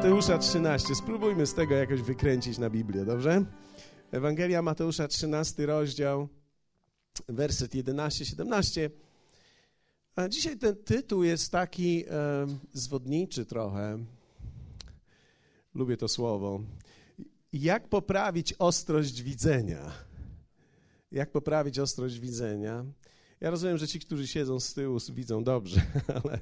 Mateusza 13. Spróbujmy z tego jakoś wykręcić na Biblię, dobrze? Ewangelia Mateusza 13, rozdział, werset 11-17. A dzisiaj ten tytuł jest taki e, zwodniczy trochę. Lubię to słowo. Jak poprawić ostrość widzenia? Jak poprawić ostrość widzenia? Ja rozumiem, że ci, którzy siedzą z tyłu, widzą dobrze, ale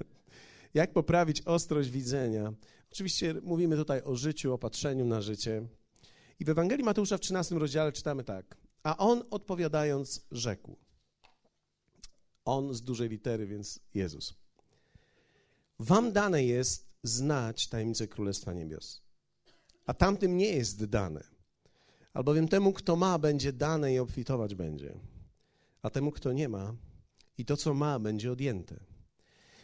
jak poprawić ostrość widzenia? Oczywiście mówimy tutaj o życiu, o patrzeniu na życie. I w Ewangelii Mateusza w 13 rozdziale czytamy tak. A on odpowiadając rzekł. On z dużej litery, więc Jezus. Wam dane jest znać tajemnicę Królestwa Niebios, a tamtym nie jest dane. Albowiem temu, kto ma, będzie dane i obfitować będzie, a temu, kto nie ma, i to, co ma, będzie odjęte.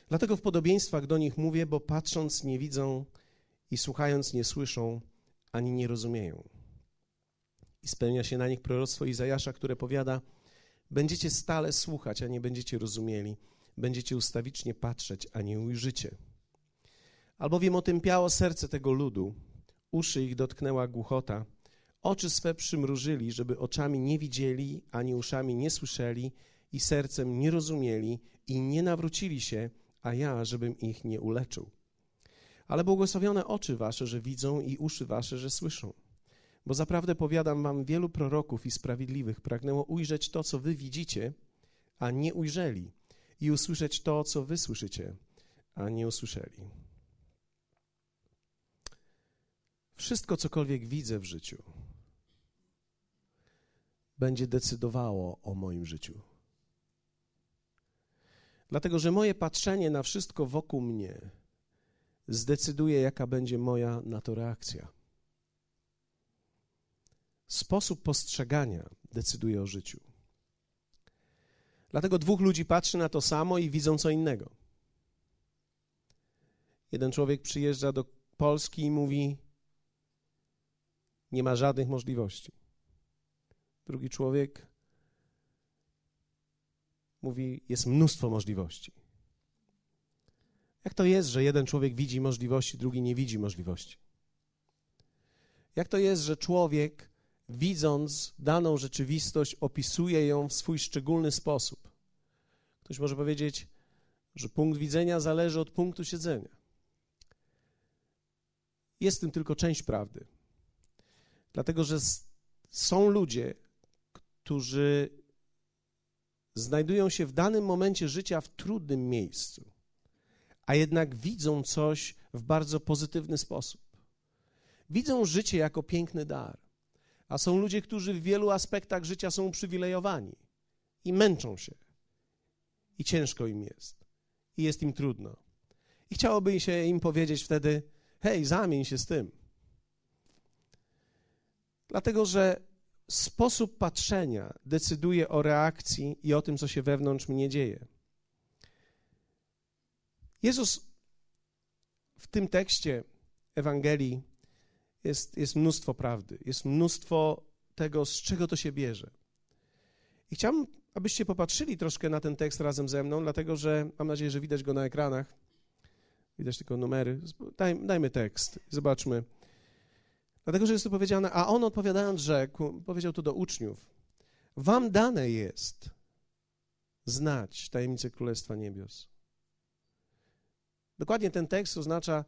Dlatego w podobieństwach do nich mówię, bo patrząc nie widzą i słuchając nie słyszą, ani nie rozumieją. I spełnia się na nich proroctwo Izajasza, które powiada: Będziecie stale słuchać, a nie będziecie rozumieli, będziecie ustawicznie patrzeć, a nie ujrzycie. Albowiem otępiało serce tego ludu, uszy ich dotknęła głuchota, oczy swe przymrużyli, żeby oczami nie widzieli, ani uszami nie słyszeli, i sercem nie rozumieli, i nie nawrócili się, a ja, żebym ich nie uleczył. Ale błogosławione oczy wasze, że widzą, i uszy wasze, że słyszą. Bo zaprawdę powiadam wam, wielu proroków i sprawiedliwych pragnęło ujrzeć to, co wy widzicie, a nie ujrzeli, i usłyszeć to, co wy słyszycie, a nie usłyszeli. Wszystko, cokolwiek widzę w życiu, będzie decydowało o moim życiu. Dlatego, że moje patrzenie na wszystko wokół mnie zdecyduje, jaka będzie moja na to reakcja. Sposób postrzegania decyduje o życiu. Dlatego dwóch ludzi patrzy na to samo i widzą co innego. Jeden człowiek przyjeżdża do Polski i mówi: Nie ma żadnych możliwości. Drugi człowiek mówi, jest mnóstwo możliwości. Jak to jest, że jeden człowiek widzi możliwości, drugi nie widzi możliwości? Jak to jest, że człowiek, widząc daną rzeczywistość, opisuje ją w swój szczególny sposób? Ktoś może powiedzieć, że punkt widzenia zależy od punktu siedzenia. Jest w tym tylko część prawdy. Dlatego, że są ludzie, którzy znajdują się w danym momencie życia w trudnym miejscu, a jednak widzą coś w bardzo pozytywny sposób. Widzą życie jako piękny dar, a są ludzie, którzy w wielu aspektach życia są uprzywilejowani i męczą się, i ciężko im jest, i jest im trudno. I chciałoby się im powiedzieć wtedy: hej, zamień się z tym. Dlatego, że sposób patrzenia decyduje o reakcji i o tym, co się wewnątrz mnie dzieje. Jezus w tym tekście Ewangelii jest, jest mnóstwo prawdy, jest mnóstwo tego, z czego to się bierze. I chciałbym, abyście popatrzyli troszkę na ten tekst razem ze mną, dlatego że mam nadzieję, że widać go na ekranach. Widać tylko numery. Daj, dajmy tekst, zobaczmy. Dlatego, że jest tu powiedziane, a on odpowiadając rzekł, powiedział to do uczniów, wam dane jest znać tajemnicę Królestwa Niebios. Dokładnie ten tekst oznacza,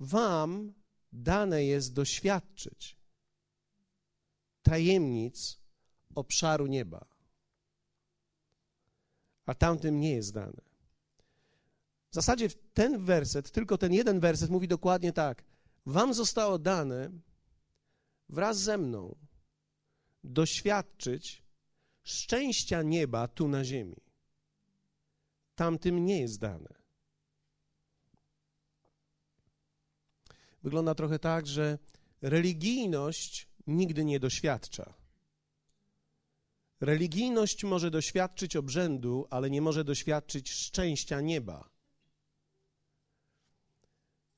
wam dane jest doświadczyć tajemnic obszaru nieba, a tamtym nie jest dane. W zasadzie ten werset, tylko ten jeden werset mówi dokładnie tak – Wam zostało dane wraz ze mną doświadczyć szczęścia nieba tu na ziemi. Tamtym nie jest dane. Wygląda trochę tak, że religijność nigdy nie doświadcza. Religijność może doświadczyć obrzędu, ale nie może doświadczyć szczęścia nieba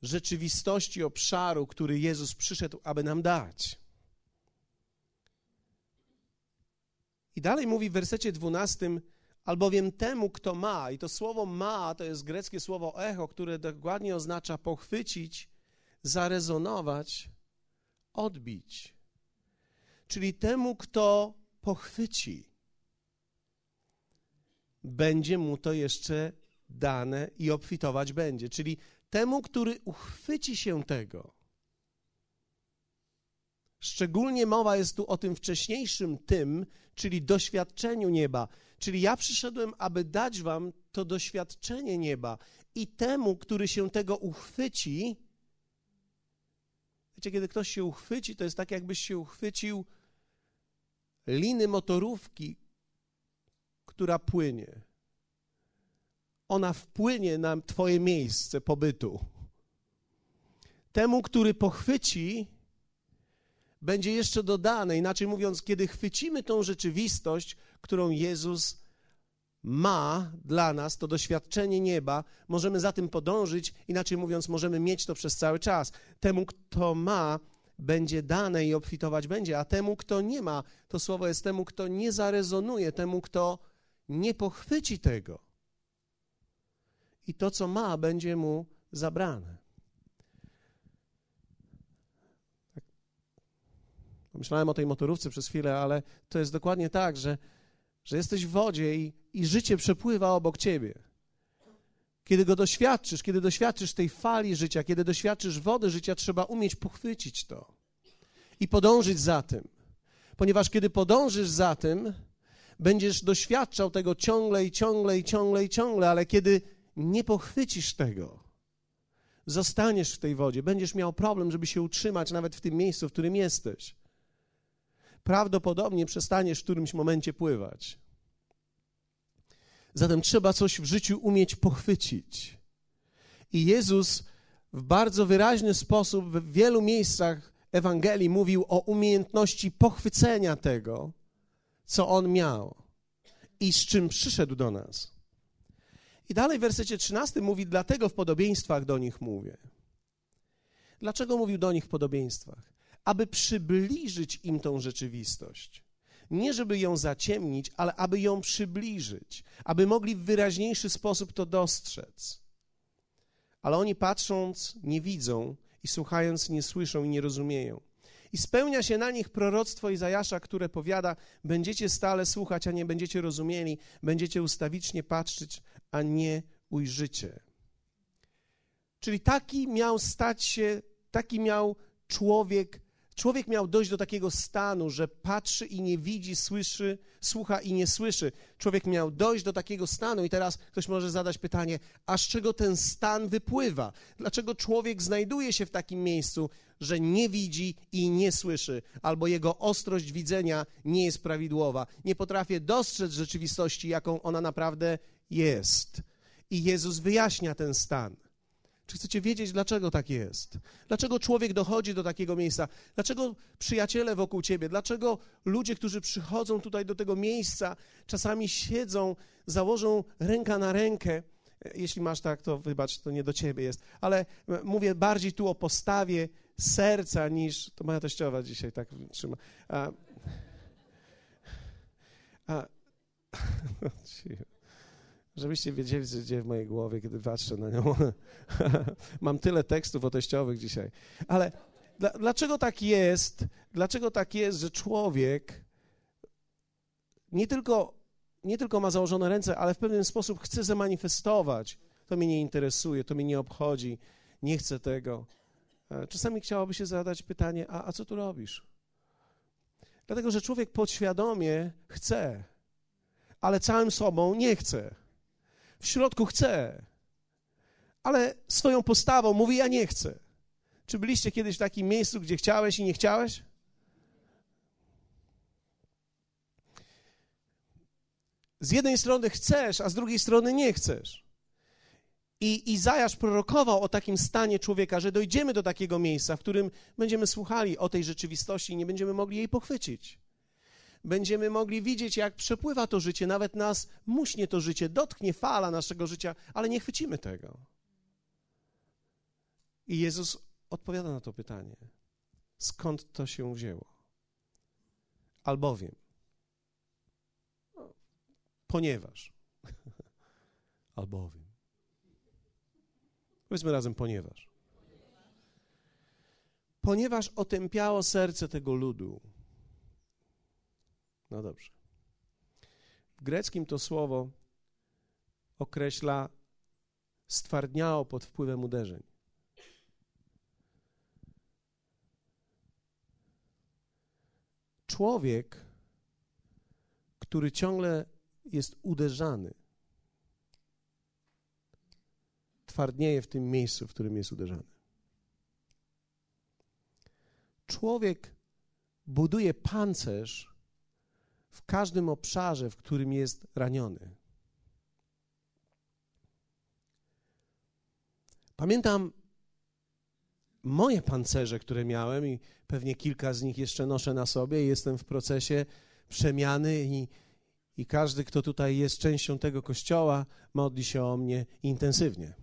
rzeczywistości obszaru, który Jezus przyszedł, aby nam dać. I dalej mówi w wersecie 12, albowiem temu, kto ma, i to słowo ma to jest greckie słowo echo, które dokładnie oznacza pochwycić, zarezonować, odbić. Czyli temu, kto pochwyci, będzie mu to jeszcze dane i obfitować będzie. Czyli temu, który uchwyci się tego. Szczególnie mowa jest tu o tym wcześniejszym tym, czyli doświadczeniu nieba. Czyli ja przyszedłem, aby dać wam to doświadczenie nieba. I temu, który się tego uchwyci, wiecie, kiedy ktoś się uchwyci, to jest tak, jakbyś się uchwycił liny motorówki, która płynie. Ona wpłynie na Twoje miejsce pobytu. Temu, który pochwyci, będzie jeszcze dodane. Inaczej mówiąc, kiedy chwycimy tą rzeczywistość, którą Jezus ma dla nas, to doświadczenie nieba, możemy za tym podążyć. Inaczej mówiąc, możemy mieć to przez cały czas. Temu, kto ma, będzie dane i obfitować będzie, a temu, kto nie ma, to słowo jest temu, kto nie zarezonuje, temu, kto nie pochwyci tego. I to, co ma, będzie mu zabrane. Tak. Myślałem o tej motorówce przez chwilę, ale to jest dokładnie tak, że, że jesteś w wodzie i, i życie przepływa obok ciebie. Kiedy go doświadczysz, kiedy doświadczysz tej fali życia, kiedy doświadczysz wody życia, trzeba umieć pochwycić to i podążyć za tym. Ponieważ kiedy podążysz za tym, będziesz doświadczał tego ciągle i ciągle i ciągle i ciągle, ale kiedy nie pochwycisz tego, zostaniesz w tej wodzie, będziesz miał problem, żeby się utrzymać nawet w tym miejscu, w którym jesteś. Prawdopodobnie przestaniesz w którymś momencie pływać. Zatem trzeba coś w życiu umieć pochwycić. I Jezus w bardzo wyraźny sposób w wielu miejscach Ewangelii mówił o umiejętności pochwycenia tego, co on miał i z czym przyszedł do nas. I dalej w wersecie 13 mówi: Dlatego w podobieństwach do nich mówię. Dlaczego mówił do nich w podobieństwach? Aby przybliżyć im tą rzeczywistość. Nie żeby ją zaciemnić, ale aby ją przybliżyć, aby mogli w wyraźniejszy sposób to dostrzec. Ale oni patrząc nie widzą i słuchając nie słyszą i nie rozumieją. I spełnia się na nich proroctwo Izajasza, które powiada: Będziecie stale słuchać, a nie będziecie rozumieli, będziecie ustawicznie patrzeć, a nie ujrzycie. Czyli taki miał stać się, taki miał człowiek Człowiek miał dojść do takiego stanu, że patrzy i nie widzi, słyszy, słucha i nie słyszy. Człowiek miał dojść do takiego stanu, i teraz ktoś może zadać pytanie: a z czego ten stan wypływa? Dlaczego człowiek znajduje się w takim miejscu, że nie widzi i nie słyszy, albo jego ostrość widzenia nie jest prawidłowa? Nie potrafię dostrzec rzeczywistości, jaką ona naprawdę jest. I Jezus wyjaśnia ten stan. Czy chcecie wiedzieć, dlaczego tak jest? Dlaczego człowiek dochodzi do takiego miejsca? Dlaczego przyjaciele wokół ciebie? Dlaczego ludzie, którzy przychodzą tutaj do tego miejsca, czasami siedzą, założą ręka na rękę? Jeśli masz tak, to wybacz, to nie do ciebie jest. Ale mówię bardziej tu o postawie serca niż. To moja teściowa dzisiaj tak trzyma. A, a, Żebyście wiedzieli, co dzieje w mojej głowie, kiedy patrzę na nią. Mam tyle tekstów o teściowych dzisiaj. Ale dla, dlaczego tak jest? Dlaczego tak jest, że człowiek nie tylko, nie tylko ma założone ręce, ale w pewien sposób chce zamanifestować. To mnie nie interesuje, to mnie nie obchodzi, nie chcę tego. E, czasami chciałoby się zadać pytanie, a, a co tu robisz? Dlatego, że człowiek podświadomie chce, ale całym sobą nie chce w środku chce, ale swoją postawą mówi: Ja nie chcę. Czy byliście kiedyś w takim miejscu, gdzie chciałeś i nie chciałeś? Z jednej strony chcesz, a z drugiej strony nie chcesz. I Izajasz prorokował o takim stanie człowieka, że dojdziemy do takiego miejsca, w którym będziemy słuchali o tej rzeczywistości i nie będziemy mogli jej pochwycić będziemy mogli widzieć, jak przepływa to życie, nawet nas muśnie to życie, dotknie fala naszego życia, ale nie chwycimy tego. I Jezus odpowiada na to pytanie: skąd to się wzięło? Albowiem, ponieważ, albowiem. Powiedzmy razem, ponieważ. ponieważ otępiało serce tego ludu. No dobrze. W greckim to słowo określa stwardniało pod wpływem uderzeń. Człowiek, który ciągle jest uderzany, twardnieje w tym miejscu, w którym jest uderzany. Człowiek buduje pancerz w każdym obszarze, w którym jest raniony. Pamiętam moje pancerze, które miałem, i pewnie kilka z nich jeszcze noszę na sobie, jestem w procesie przemiany, i, i każdy, kto tutaj jest częścią tego kościoła, modli się o mnie intensywnie.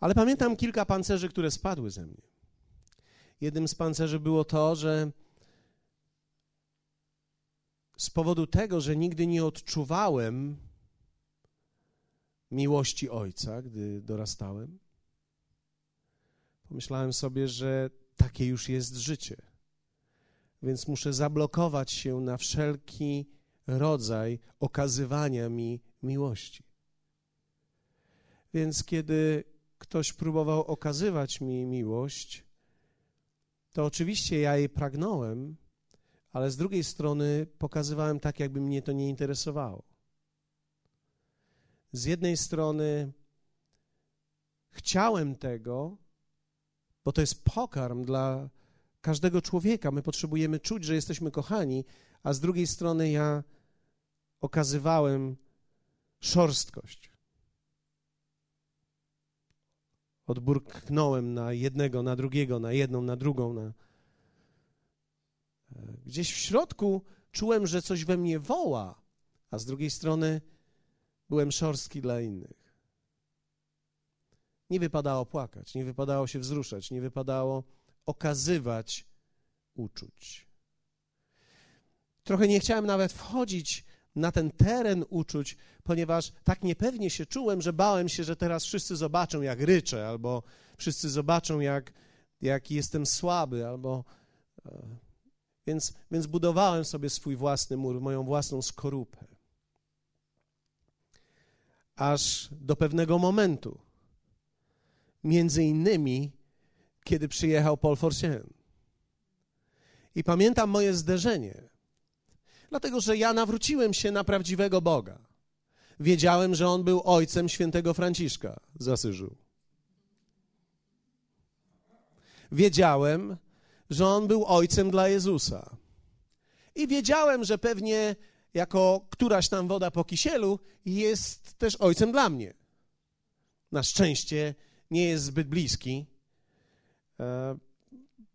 Ale pamiętam kilka pancerzy, które spadły ze mnie. Jednym z pancerzy było to, że z powodu tego, że nigdy nie odczuwałem miłości Ojca, gdy dorastałem, pomyślałem sobie, że takie już jest życie. Więc muszę zablokować się na wszelki rodzaj okazywania mi miłości. Więc kiedy ktoś próbował okazywać mi miłość, to oczywiście ja jej pragnąłem, ale z drugiej strony pokazywałem tak, jakby mnie to nie interesowało. Z jednej strony chciałem tego, bo to jest pokarm dla każdego człowieka. My potrzebujemy czuć, że jesteśmy kochani, a z drugiej strony ja okazywałem szorstkość. Odburknąłem na jednego, na drugiego, na jedną, na drugą. Na... Gdzieś w środku czułem, że coś we mnie woła, a z drugiej strony byłem szorstki dla innych. Nie wypadało płakać, nie wypadało się wzruszać, nie wypadało okazywać uczuć. Trochę nie chciałem nawet wchodzić na ten teren uczuć, ponieważ tak niepewnie się czułem, że bałem się, że teraz wszyscy zobaczą, jak ryczę, albo wszyscy zobaczą, jak, jak jestem słaby, albo. Więc, więc budowałem sobie swój własny mur, moją własną skorupę. Aż do pewnego momentu. Między innymi, kiedy przyjechał Paul Forcien. I pamiętam moje zderzenie Dlatego, że ja nawróciłem się na prawdziwego Boga. Wiedziałem, że on był ojcem świętego Franciszka z Asyżu. Wiedziałem, że on był ojcem dla Jezusa. I wiedziałem, że pewnie jako któraś tam woda po kisielu jest też ojcem dla mnie. Na szczęście nie jest zbyt bliski, e,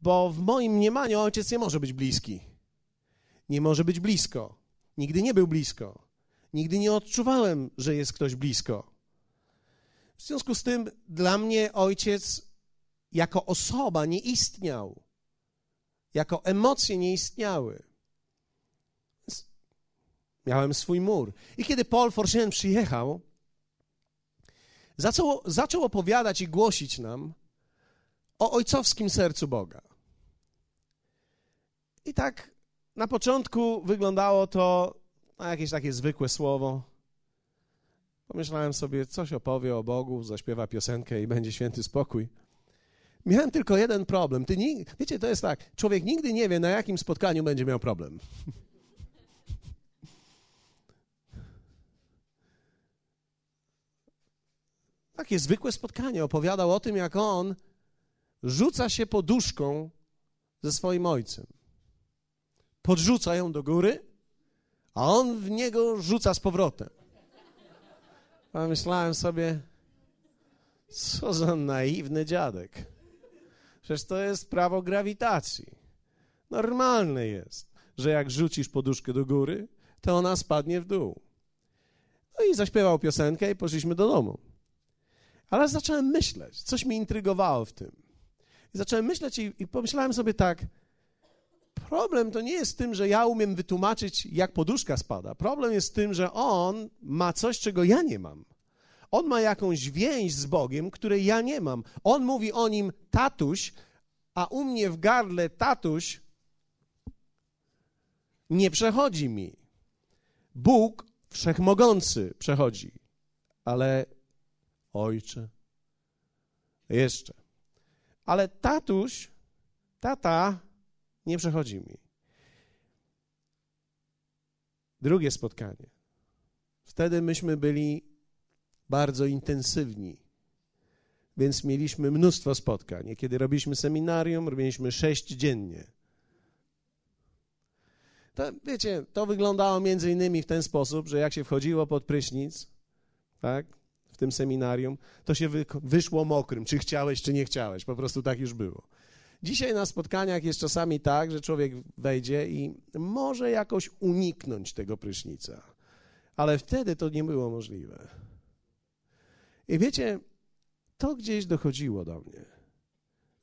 bo w moim mniemaniu ojciec nie może być bliski nie może być blisko. Nigdy nie był blisko. Nigdy nie odczuwałem, że jest ktoś blisko. W związku z tym dla mnie ojciec jako osoba nie istniał. Jako emocje nie istniały. Miałem swój mur. I kiedy Paul Forchen przyjechał, zaczął, zaczął opowiadać i głosić nam o ojcowskim sercu Boga. I tak na początku wyglądało to na jakieś takie zwykłe słowo. Pomyślałem sobie, coś opowie o Bogu, zaśpiewa piosenkę i będzie święty spokój. Miałem tylko jeden problem. Ty nie, wiecie, to jest tak, człowiek nigdy nie wie, na jakim spotkaniu będzie miał problem. Takie zwykłe spotkanie. Opowiadał o tym, jak on rzuca się poduszką ze swoim ojcem podrzuca ją do góry, a on w niego rzuca z powrotem. Pomyślałem sobie, co za naiwny dziadek. Przecież to jest prawo grawitacji. Normalne jest, że jak rzucisz poduszkę do góry, to ona spadnie w dół. No i zaśpiewał piosenkę i poszliśmy do domu. Ale zacząłem myśleć, coś mi intrygowało w tym. I zacząłem myśleć i, i pomyślałem sobie tak, Problem to nie jest tym, że ja umiem wytłumaczyć, jak poduszka spada. Problem jest tym, że on ma coś, czego ja nie mam. On ma jakąś więź z Bogiem, której ja nie mam. On mówi o nim tatuś, a u mnie w gardle tatuś nie przechodzi mi. Bóg wszechmogący przechodzi, ale ojcze, jeszcze. Ale tatuś, tata nie przechodzi mi. Drugie spotkanie. Wtedy myśmy byli bardzo intensywni, więc mieliśmy mnóstwo spotkań. Kiedy robiliśmy seminarium, robiliśmy sześć dziennie. To, wiecie, to wyglądało między innymi w ten sposób, że jak się wchodziło pod prysznic, tak, w tym seminarium, to się wy, wyszło mokrym, czy chciałeś, czy nie chciałeś, po prostu tak już było. Dzisiaj na spotkaniach jest czasami tak, że człowiek wejdzie i może jakoś uniknąć tego prysznica, ale wtedy to nie było możliwe. I wiecie, to gdzieś dochodziło do mnie,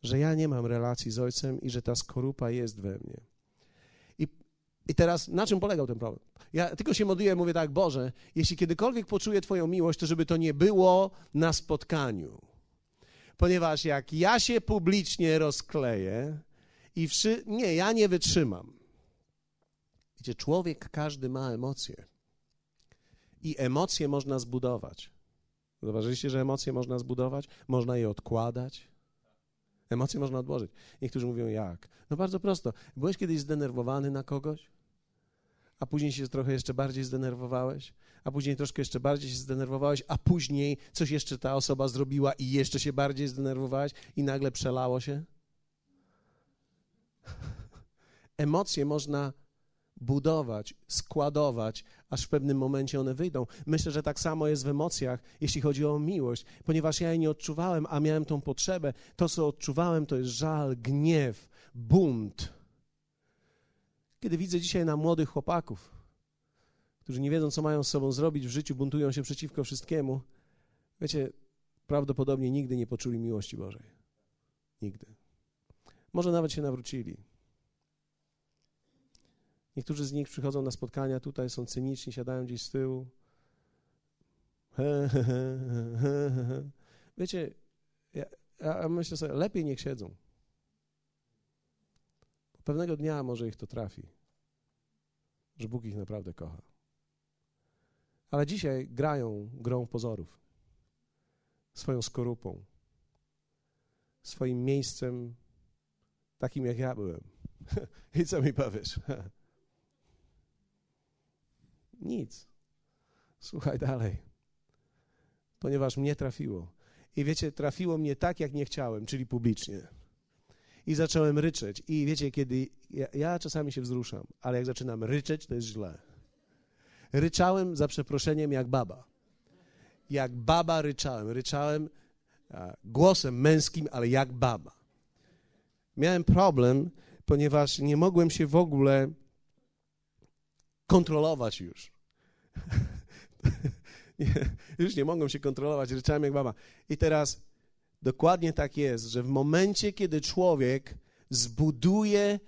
że ja nie mam relacji z ojcem i że ta skorupa jest we mnie. I, i teraz na czym polegał ten problem? Ja tylko się modliłem, mówię tak, Boże, jeśli kiedykolwiek poczuję Twoją miłość, to żeby to nie było na spotkaniu ponieważ jak ja się publicznie rozkleję i wszy... nie, ja nie wytrzymam. Wiecie, człowiek każdy ma emocje. I emocje można zbudować. Zauważyliście, że emocje można zbudować? Można je odkładać. Emocje można odłożyć. Niektórzy mówią, jak? No bardzo prosto. Byłeś kiedyś zdenerwowany na kogoś? a później się trochę jeszcze bardziej zdenerwowałeś, a później troszkę jeszcze bardziej się zdenerwowałeś, a później coś jeszcze ta osoba zrobiła i jeszcze się bardziej zdenerwowałeś i nagle przelało się? Emocje można budować, składować, aż w pewnym momencie one wyjdą. Myślę, że tak samo jest w emocjach, jeśli chodzi o miłość, ponieważ ja jej nie odczuwałem, a miałem tą potrzebę. To, co odczuwałem, to jest żal, gniew, bunt kiedy widzę dzisiaj na młodych chłopaków, którzy nie wiedzą, co mają z sobą zrobić w życiu, buntują się przeciwko wszystkiemu, wiecie, prawdopodobnie nigdy nie poczuli miłości Bożej. Nigdy. Może nawet się nawrócili. Niektórzy z nich przychodzą na spotkania tutaj, są cyniczni, siadają gdzieś z tyłu. Wiecie, ja, ja myślę sobie, lepiej niech siedzą. Pewnego dnia może ich to trafi, że Bóg ich naprawdę kocha. Ale dzisiaj grają grą pozorów, swoją skorupą, swoim miejscem, takim jak ja byłem. I co mi powiesz? Nic. Słuchaj dalej. Ponieważ mnie trafiło. I wiecie, trafiło mnie tak, jak nie chciałem, czyli publicznie i zacząłem ryczeć. I wiecie, kiedy ja, ja, czasami się wzruszam, ale jak zaczynam ryczeć, to jest źle. Ryczałem za przeproszeniem jak baba. Jak baba ryczałem. Ryczałem głosem męskim, ale jak baba. Miałem problem, ponieważ nie mogłem się w ogóle kontrolować już. nie, już nie mogłem się kontrolować, ryczałem jak baba. I teraz Dokładnie tak jest, że w momencie, kiedy człowiek zbuduje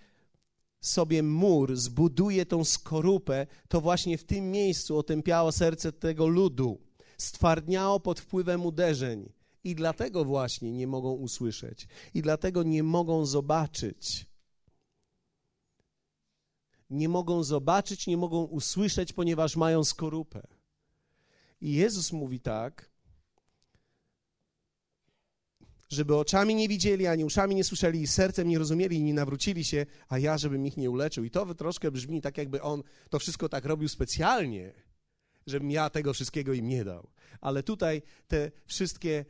sobie mur, zbuduje tą skorupę, to właśnie w tym miejscu otępiało serce tego ludu, stwardniało pod wpływem uderzeń. I dlatego właśnie nie mogą usłyszeć, i dlatego nie mogą zobaczyć. Nie mogą zobaczyć, nie mogą usłyszeć, ponieważ mają skorupę. I Jezus mówi tak, żeby oczami nie widzieli, ani uszami nie słyszeli, i sercem nie rozumieli i nie nawrócili się, a ja, żebym ich nie uleczył. I to troszkę brzmi tak, jakby on to wszystko tak robił specjalnie, żebym ja tego wszystkiego im nie dał. Ale tutaj te wszystkie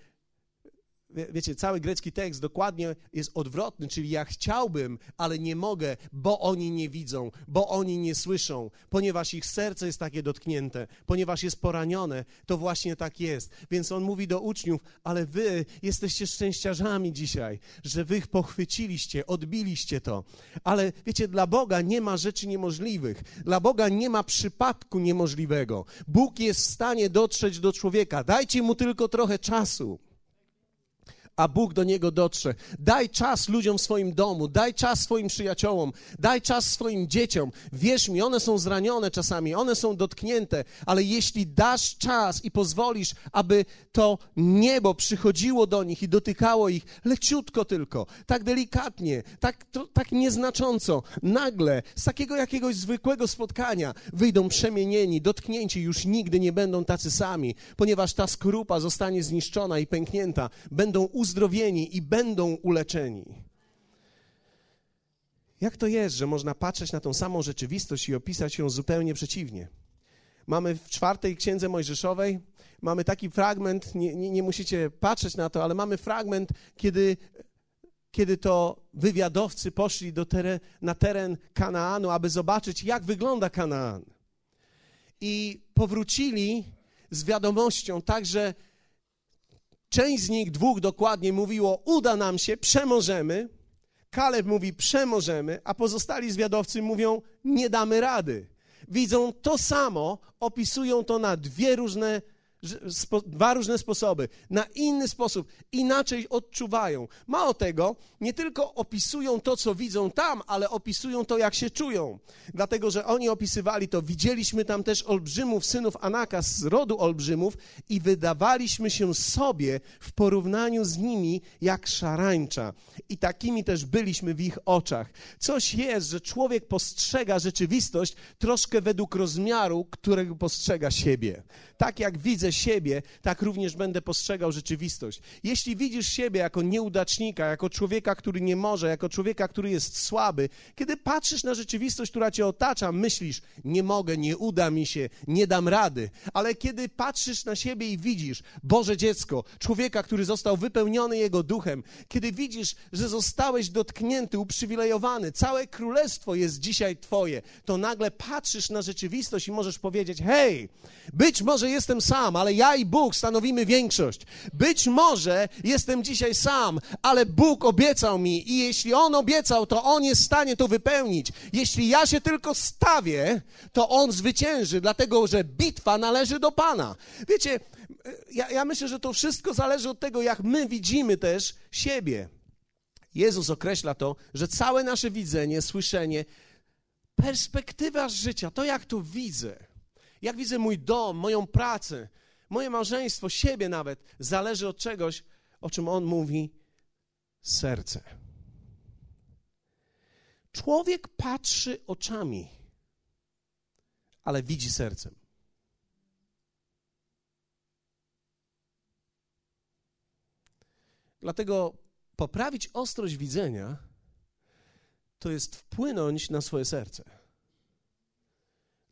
wiecie, cały grecki tekst dokładnie jest odwrotny, czyli ja chciałbym, ale nie mogę, bo oni nie widzą, bo oni nie słyszą, ponieważ ich serce jest takie dotknięte, ponieważ jest poranione, to właśnie tak jest. Więc on mówi do uczniów, ale wy jesteście szczęściarzami dzisiaj, że wy ich pochwyciliście, odbiliście to. Ale wiecie, dla Boga nie ma rzeczy niemożliwych. Dla Boga nie ma przypadku niemożliwego. Bóg jest w stanie dotrzeć do człowieka. Dajcie mu tylko trochę czasu a Bóg do niego dotrze. Daj czas ludziom w swoim domu, daj czas swoim przyjaciołom, daj czas swoim dzieciom. Wierz mi, one są zranione czasami, one są dotknięte, ale jeśli dasz czas i pozwolisz, aby to niebo przychodziło do nich i dotykało ich leciutko tylko, tak delikatnie, tak, to, tak nieznacząco, nagle z takiego jakiegoś zwykłego spotkania wyjdą przemienieni, dotknięci, już nigdy nie będą tacy sami, ponieważ ta skorupa zostanie zniszczona i pęknięta, będą uzdrowieni i będą uleczeni. Jak to jest, że można patrzeć na tą samą rzeczywistość i opisać ją zupełnie przeciwnie? Mamy w czwartej księdze Mojżeszowej, mamy taki fragment, nie, nie, nie musicie patrzeć na to, ale mamy fragment, kiedy, kiedy to wywiadowcy poszli teren, na teren Kanaanu, aby zobaczyć, jak wygląda Kanaan. I powrócili z wiadomością, także część z nich, dwóch dokładnie, mówiło: Uda nam się, przemożemy. Kaleb mówi: Przemożemy, a pozostali zwiadowcy mówią: Nie damy rady. Widzą to samo, opisują to na dwie różne dwa różne sposoby, na inny sposób, inaczej odczuwają. Mało tego, nie tylko opisują to, co widzą tam, ale opisują to, jak się czują. Dlatego, że oni opisywali to. Widzieliśmy tam też olbrzymów, synów Anaka z rodu olbrzymów i wydawaliśmy się sobie w porównaniu z nimi jak szarańcza. I takimi też byliśmy w ich oczach. Coś jest, że człowiek postrzega rzeczywistość troszkę według rozmiaru, którego postrzega siebie. Tak jak widzę siebie, tak również będę postrzegał rzeczywistość. Jeśli widzisz siebie jako nieudacznika, jako człowieka, który nie może, jako człowieka, który jest słaby, kiedy patrzysz na rzeczywistość, która cię otacza, myślisz, nie mogę, nie uda mi się, nie dam rady. Ale kiedy patrzysz na siebie i widzisz Boże dziecko, człowieka, który został wypełniony Jego duchem, kiedy widzisz, że zostałeś dotknięty, uprzywilejowany, całe królestwo jest dzisiaj Twoje, to nagle patrzysz na rzeczywistość i możesz powiedzieć: Hej, być może jestem sam, ale ja i Bóg stanowimy większość. Być może jestem dzisiaj sam, ale Bóg obiecał mi i jeśli On obiecał, to On jest w stanie to wypełnić. Jeśli ja się tylko stawię, to On zwycięży, dlatego że bitwa należy do Pana. Wiecie, ja, ja myślę, że to wszystko zależy od tego, jak my widzimy też siebie. Jezus określa to, że całe nasze widzenie, słyszenie, perspektywa życia, to jak to widzę, jak widzę mój dom, moją pracę, moje małżeństwo, siebie nawet, zależy od czegoś, o czym on mówi serce. Człowiek patrzy oczami, ale widzi sercem. Dlatego poprawić ostrość widzenia to jest wpłynąć na swoje serce.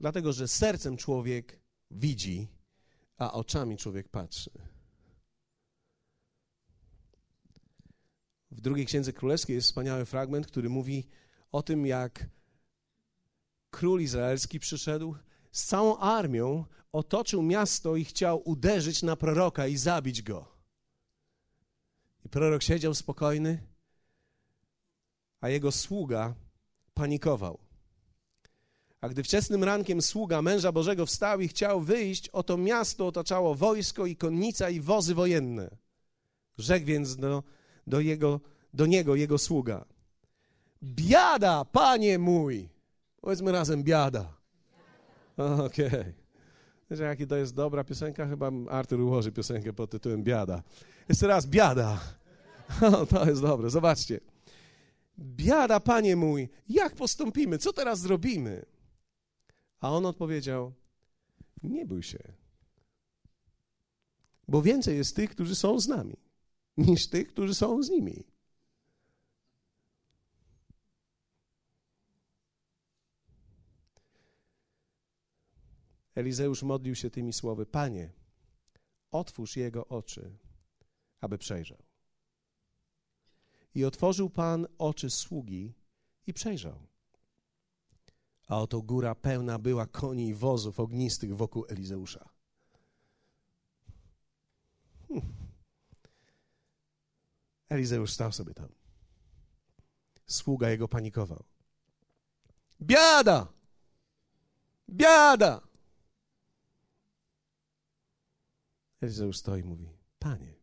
Dlatego, że sercem człowiek widzi, a oczami człowiek patrzy. W drugiej księdze królewskiej jest wspaniały fragment, który mówi o tym, jak król izraelski przyszedł z całą armią, otoczył miasto i chciał uderzyć na proroka i zabić go. I prorok siedział spokojny, a jego sługa panikował. A gdy wczesnym rankiem sługa męża Bożego wstał i chciał wyjść, oto miasto otaczało wojsko i konnica i wozy wojenne. Rzekł więc do, do, jego, do niego jego sługa. Biada, panie mój! Powiedzmy razem, biada. Okej. Okay. Wiesz, jaki to jest dobra piosenka? Chyba Artur ułoży piosenkę pod tytułem Biada. Jeszcze raz, biada. O, to jest dobre, zobaczcie. Biada, panie mój, jak postąpimy? Co teraz zrobimy? A on odpowiedział: Nie bój się, bo więcej jest tych, którzy są z nami, niż tych, którzy są z nimi. Elizeusz modlił się tymi słowy: Panie, otwórz jego oczy, aby przejrzał. I otworzył Pan oczy sługi i przejrzał a oto góra pełna była koni i wozów ognistych wokół Elizeusza. Hmm. Elizeusz stał sobie tam. Sługa jego panikował. Biada! Biada! Elizeusz stoi i mówi: Panie,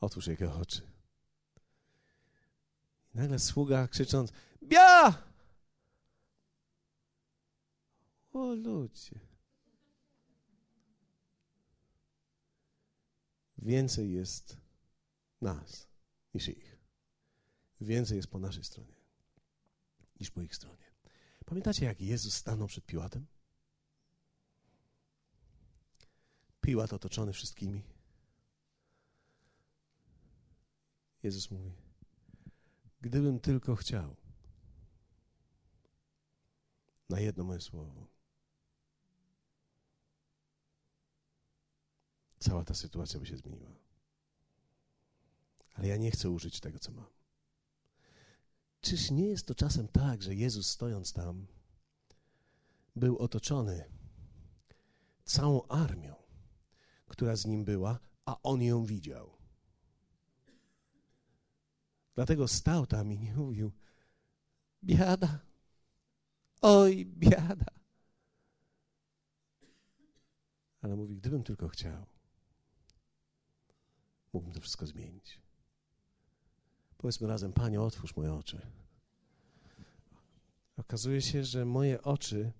Otwórz jego oczy. Nagle sługa krzycząc: Bia! O ludzie. Więcej jest nas niż ich. Więcej jest po naszej stronie niż po ich stronie. Pamiętacie, jak Jezus stanął przed Piłatem? Piłat otoczony wszystkimi. Jezus mówi: Gdybym tylko chciał, na jedno moje słowo, cała ta sytuacja by się zmieniła. Ale ja nie chcę użyć tego, co mam. Czyż nie jest to czasem tak, że Jezus stojąc tam był otoczony całą armią, która z nim była, a on ją widział? Dlatego stał tam i nie mówił: Biada, oj, biada. Ale mówi: Gdybym tylko chciał, mógłbym to wszystko zmienić. Powiedzmy razem, Panie, otwórz moje oczy. Okazuje się, że moje oczy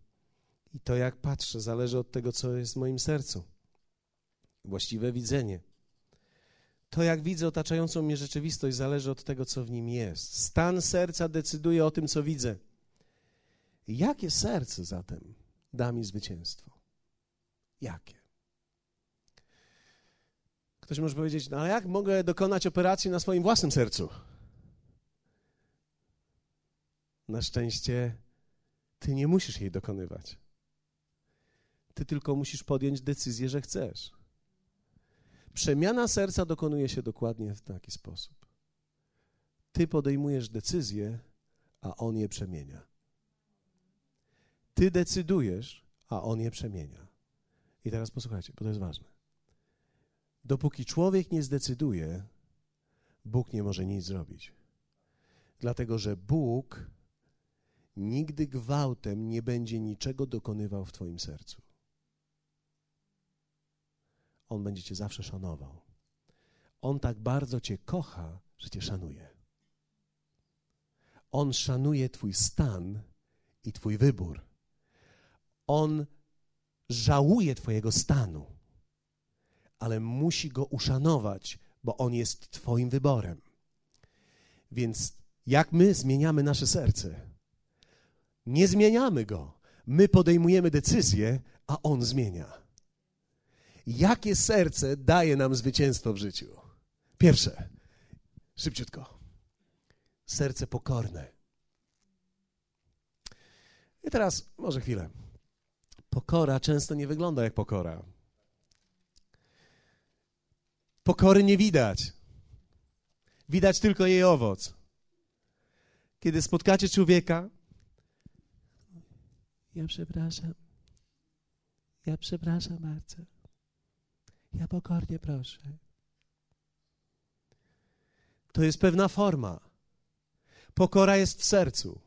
i to, jak patrzę, zależy od tego, co jest w moim sercu. Właściwe widzenie. To, jak widzę otaczającą mnie rzeczywistość, zależy od tego, co w nim jest. Stan serca decyduje o tym, co widzę. Jakie serce zatem da mi zwycięstwo? Jakie? Ktoś może powiedzieć, no ale jak mogę dokonać operacji na swoim własnym sercu? Na szczęście ty nie musisz jej dokonywać. Ty tylko musisz podjąć decyzję, że chcesz. Przemiana serca dokonuje się dokładnie w taki sposób. Ty podejmujesz decyzję, a on je przemienia. Ty decydujesz, a on je przemienia. I teraz posłuchajcie, bo to jest ważne. Dopóki człowiek nie zdecyduje, Bóg nie może nic zrobić. Dlatego, że Bóg nigdy gwałtem nie będzie niczego dokonywał w Twoim sercu. On będzie Cię zawsze szanował. On tak bardzo Cię kocha, że Cię szanuje. On szanuje Twój stan i Twój wybór. On żałuje Twojego stanu, ale musi go uszanować, bo on jest Twoim wyborem. Więc jak my zmieniamy nasze serce? Nie zmieniamy go. My podejmujemy decyzję, a on zmienia. Jakie serce daje nam zwycięstwo w życiu? Pierwsze, szybciutko. Serce pokorne. I teraz może chwilę. Pokora często nie wygląda jak pokora. Pokory nie widać. Widać tylko jej owoc. Kiedy spotkacie człowieka, ja przepraszam. Ja przepraszam bardzo. Ja pokornie proszę. To jest pewna forma. Pokora jest w sercu.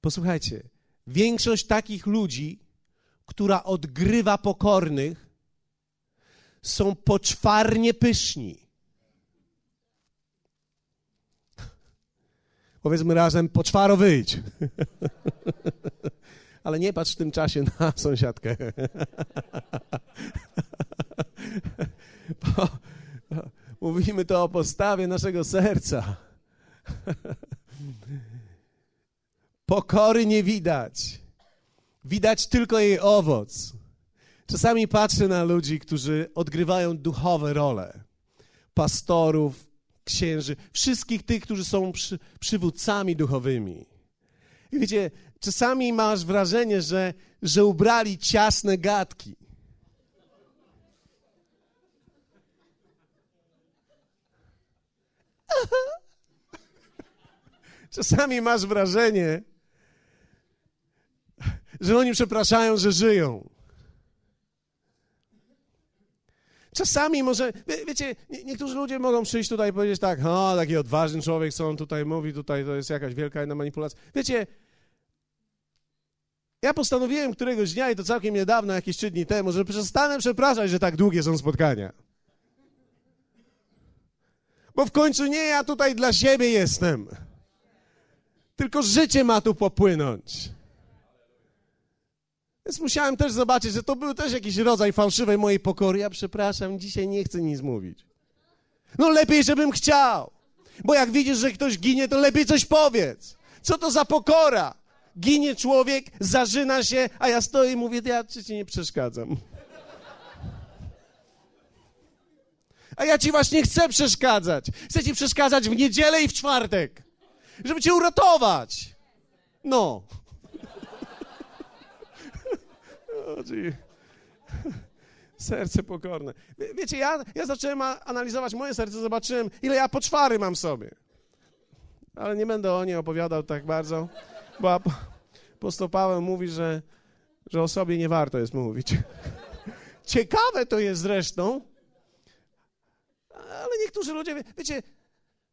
Posłuchajcie, większość takich ludzi, która odgrywa pokornych, są poczwarnie pyszni. Powiedzmy razem, poczwaro wyjdź. Ale nie patrz w tym czasie na sąsiadkę. Mówimy to o postawie naszego serca. Pokory nie widać. Widać tylko jej owoc. Czasami patrzę na ludzi, którzy odgrywają duchowe role. Pastorów, księży, wszystkich tych, którzy są przy, przywódcami duchowymi. I wiecie, czasami masz wrażenie, że, że ubrali ciasne gadki. Czasami masz wrażenie, że oni przepraszają, że żyją. Czasami może, wie, wiecie, niektórzy ludzie mogą przyjść tutaj i powiedzieć tak, o, taki odważny człowiek, co on tutaj mówi, tutaj to jest jakaś wielka jedna manipulacja. Wiecie, ja postanowiłem któregoś dnia, i to całkiem niedawno, jakieś trzy dni temu, że przestanę przepraszać, że tak długie są spotkania. Bo w końcu nie ja tutaj dla siebie jestem. Tylko życie ma tu popłynąć. Więc musiałem też zobaczyć, że to był też jakiś rodzaj fałszywej mojej pokory. Ja przepraszam, dzisiaj nie chcę nic mówić. No lepiej, żebym chciał. Bo jak widzisz, że ktoś ginie, to lepiej coś powiedz. Co to za pokora? Ginie człowiek, zażyna się, a ja stoję i mówię, ja ci nie przeszkadzam. A ja ci właśnie chcę przeszkadzać. Chcę ci przeszkadzać w niedzielę i w czwartek, żeby cię uratować. No. Serce pokorne. Wie, wiecie, ja, ja zacząłem analizować moje serce, zobaczyłem, ile ja poczwary mam sobie. Ale nie będę o niej opowiadał tak bardzo, bo apostoł Paweł mówi, że, że o sobie nie warto jest mówić. Ciekawe to jest zresztą, ale niektórzy ludzie, wiecie,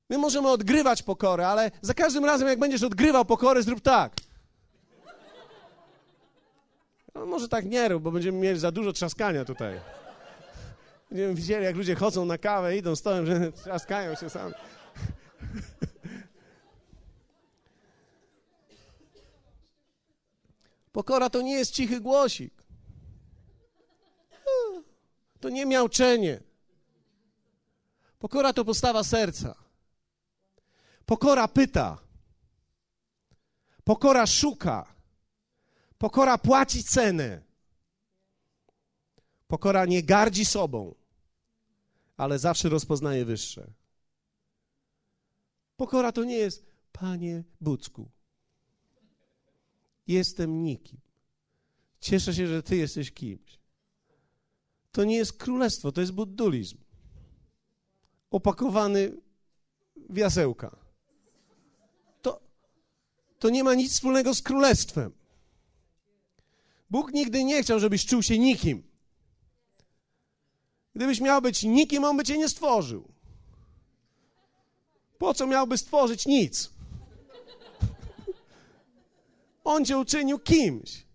my możemy odgrywać pokorę, ale za każdym razem, jak będziesz odgrywał pokorę, zrób tak. No, może tak nie rób, bo będziemy mieli za dużo trzaskania tutaj. Będziemy widzieli, jak ludzie chodzą na kawę, idą stołem, że trzaskają się sami. Pokora to nie jest cichy głosik. To nie miauczenie. Pokora to postawa serca. Pokora pyta. Pokora szuka. Pokora płaci cenę. Pokora nie gardzi sobą, ale zawsze rozpoznaje wyższe. Pokora to nie jest, panie Bucku, jestem nikim. Cieszę się, że ty jesteś kimś. To nie jest królestwo, to jest buddulizm. Opakowany w jasełka. To, to nie ma nic wspólnego z królestwem. Bóg nigdy nie chciał, żebyś czuł się nikim. Gdybyś miał być nikim, on by cię nie stworzył. Po co miałby stworzyć nic? On cię uczynił kimś.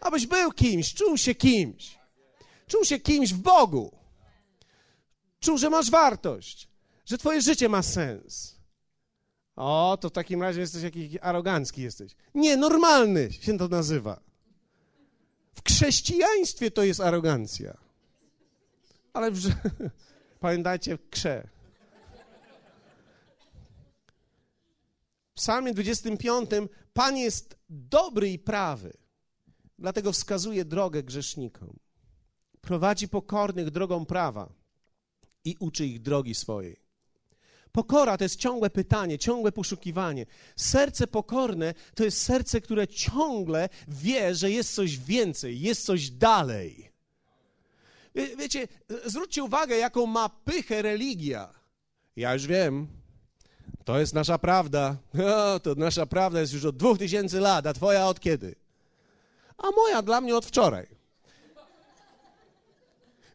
Abyś był kimś, czuł się kimś. Czuł się kimś w Bogu. Czuł, że masz wartość, że twoje życie ma sens. O, to w takim razie jesteś jakiś arogancki jesteś. Nie, normalny się to nazywa. W chrześcijaństwie to jest arogancja. Ale w... pamiętajcie, krze. W psalmie 25 Pan jest dobry i prawy, dlatego wskazuje drogę grzesznikom. Prowadzi pokornych drogą prawa i uczy ich drogi swojej. Pokora to jest ciągłe pytanie, ciągłe poszukiwanie. Serce pokorne to jest serce, które ciągle wie, że jest coś więcej, jest coś dalej. Wie, wiecie, zwróćcie uwagę, jaką ma pychę religia. Ja już wiem, to jest nasza prawda. O, to nasza prawda jest już od dwóch tysięcy lat, a twoja od kiedy? A moja dla mnie od wczoraj.